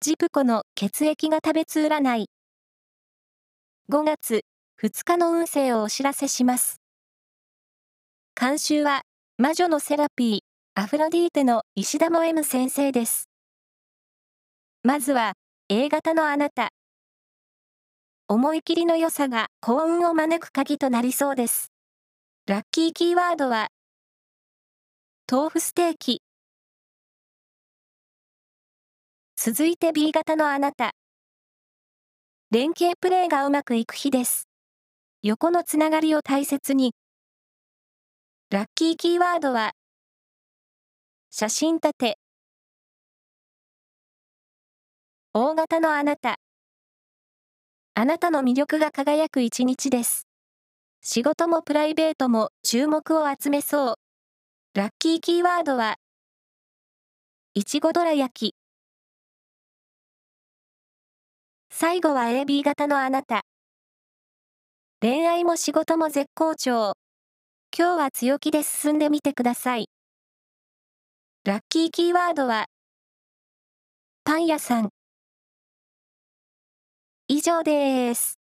ジプコの血液が食べつ占い。5月2日の運勢をお知らせします。監修は、魔女のセラピー、アフロディーテの石田も M 先生です。まずは、A 型のあなた。思い切りの良さが幸運を招く鍵となりそうです。ラッキーキーワードは、豆腐ステーキ。続いて B 型のあなた。連携プレーがうまくいく日です。横のつながりを大切に。ラッキーキーワードは、写真立て。大型のあなた。あなたの魅力が輝く一日です。仕事もプライベートも注目を集めそう。ラッキーキーワードは、いちごどら焼き。最後は AB 型のあなた。恋愛も仕事も絶好調。今日は強気で進んでみてください。ラッキーキーワードは、パン屋さん。以上です。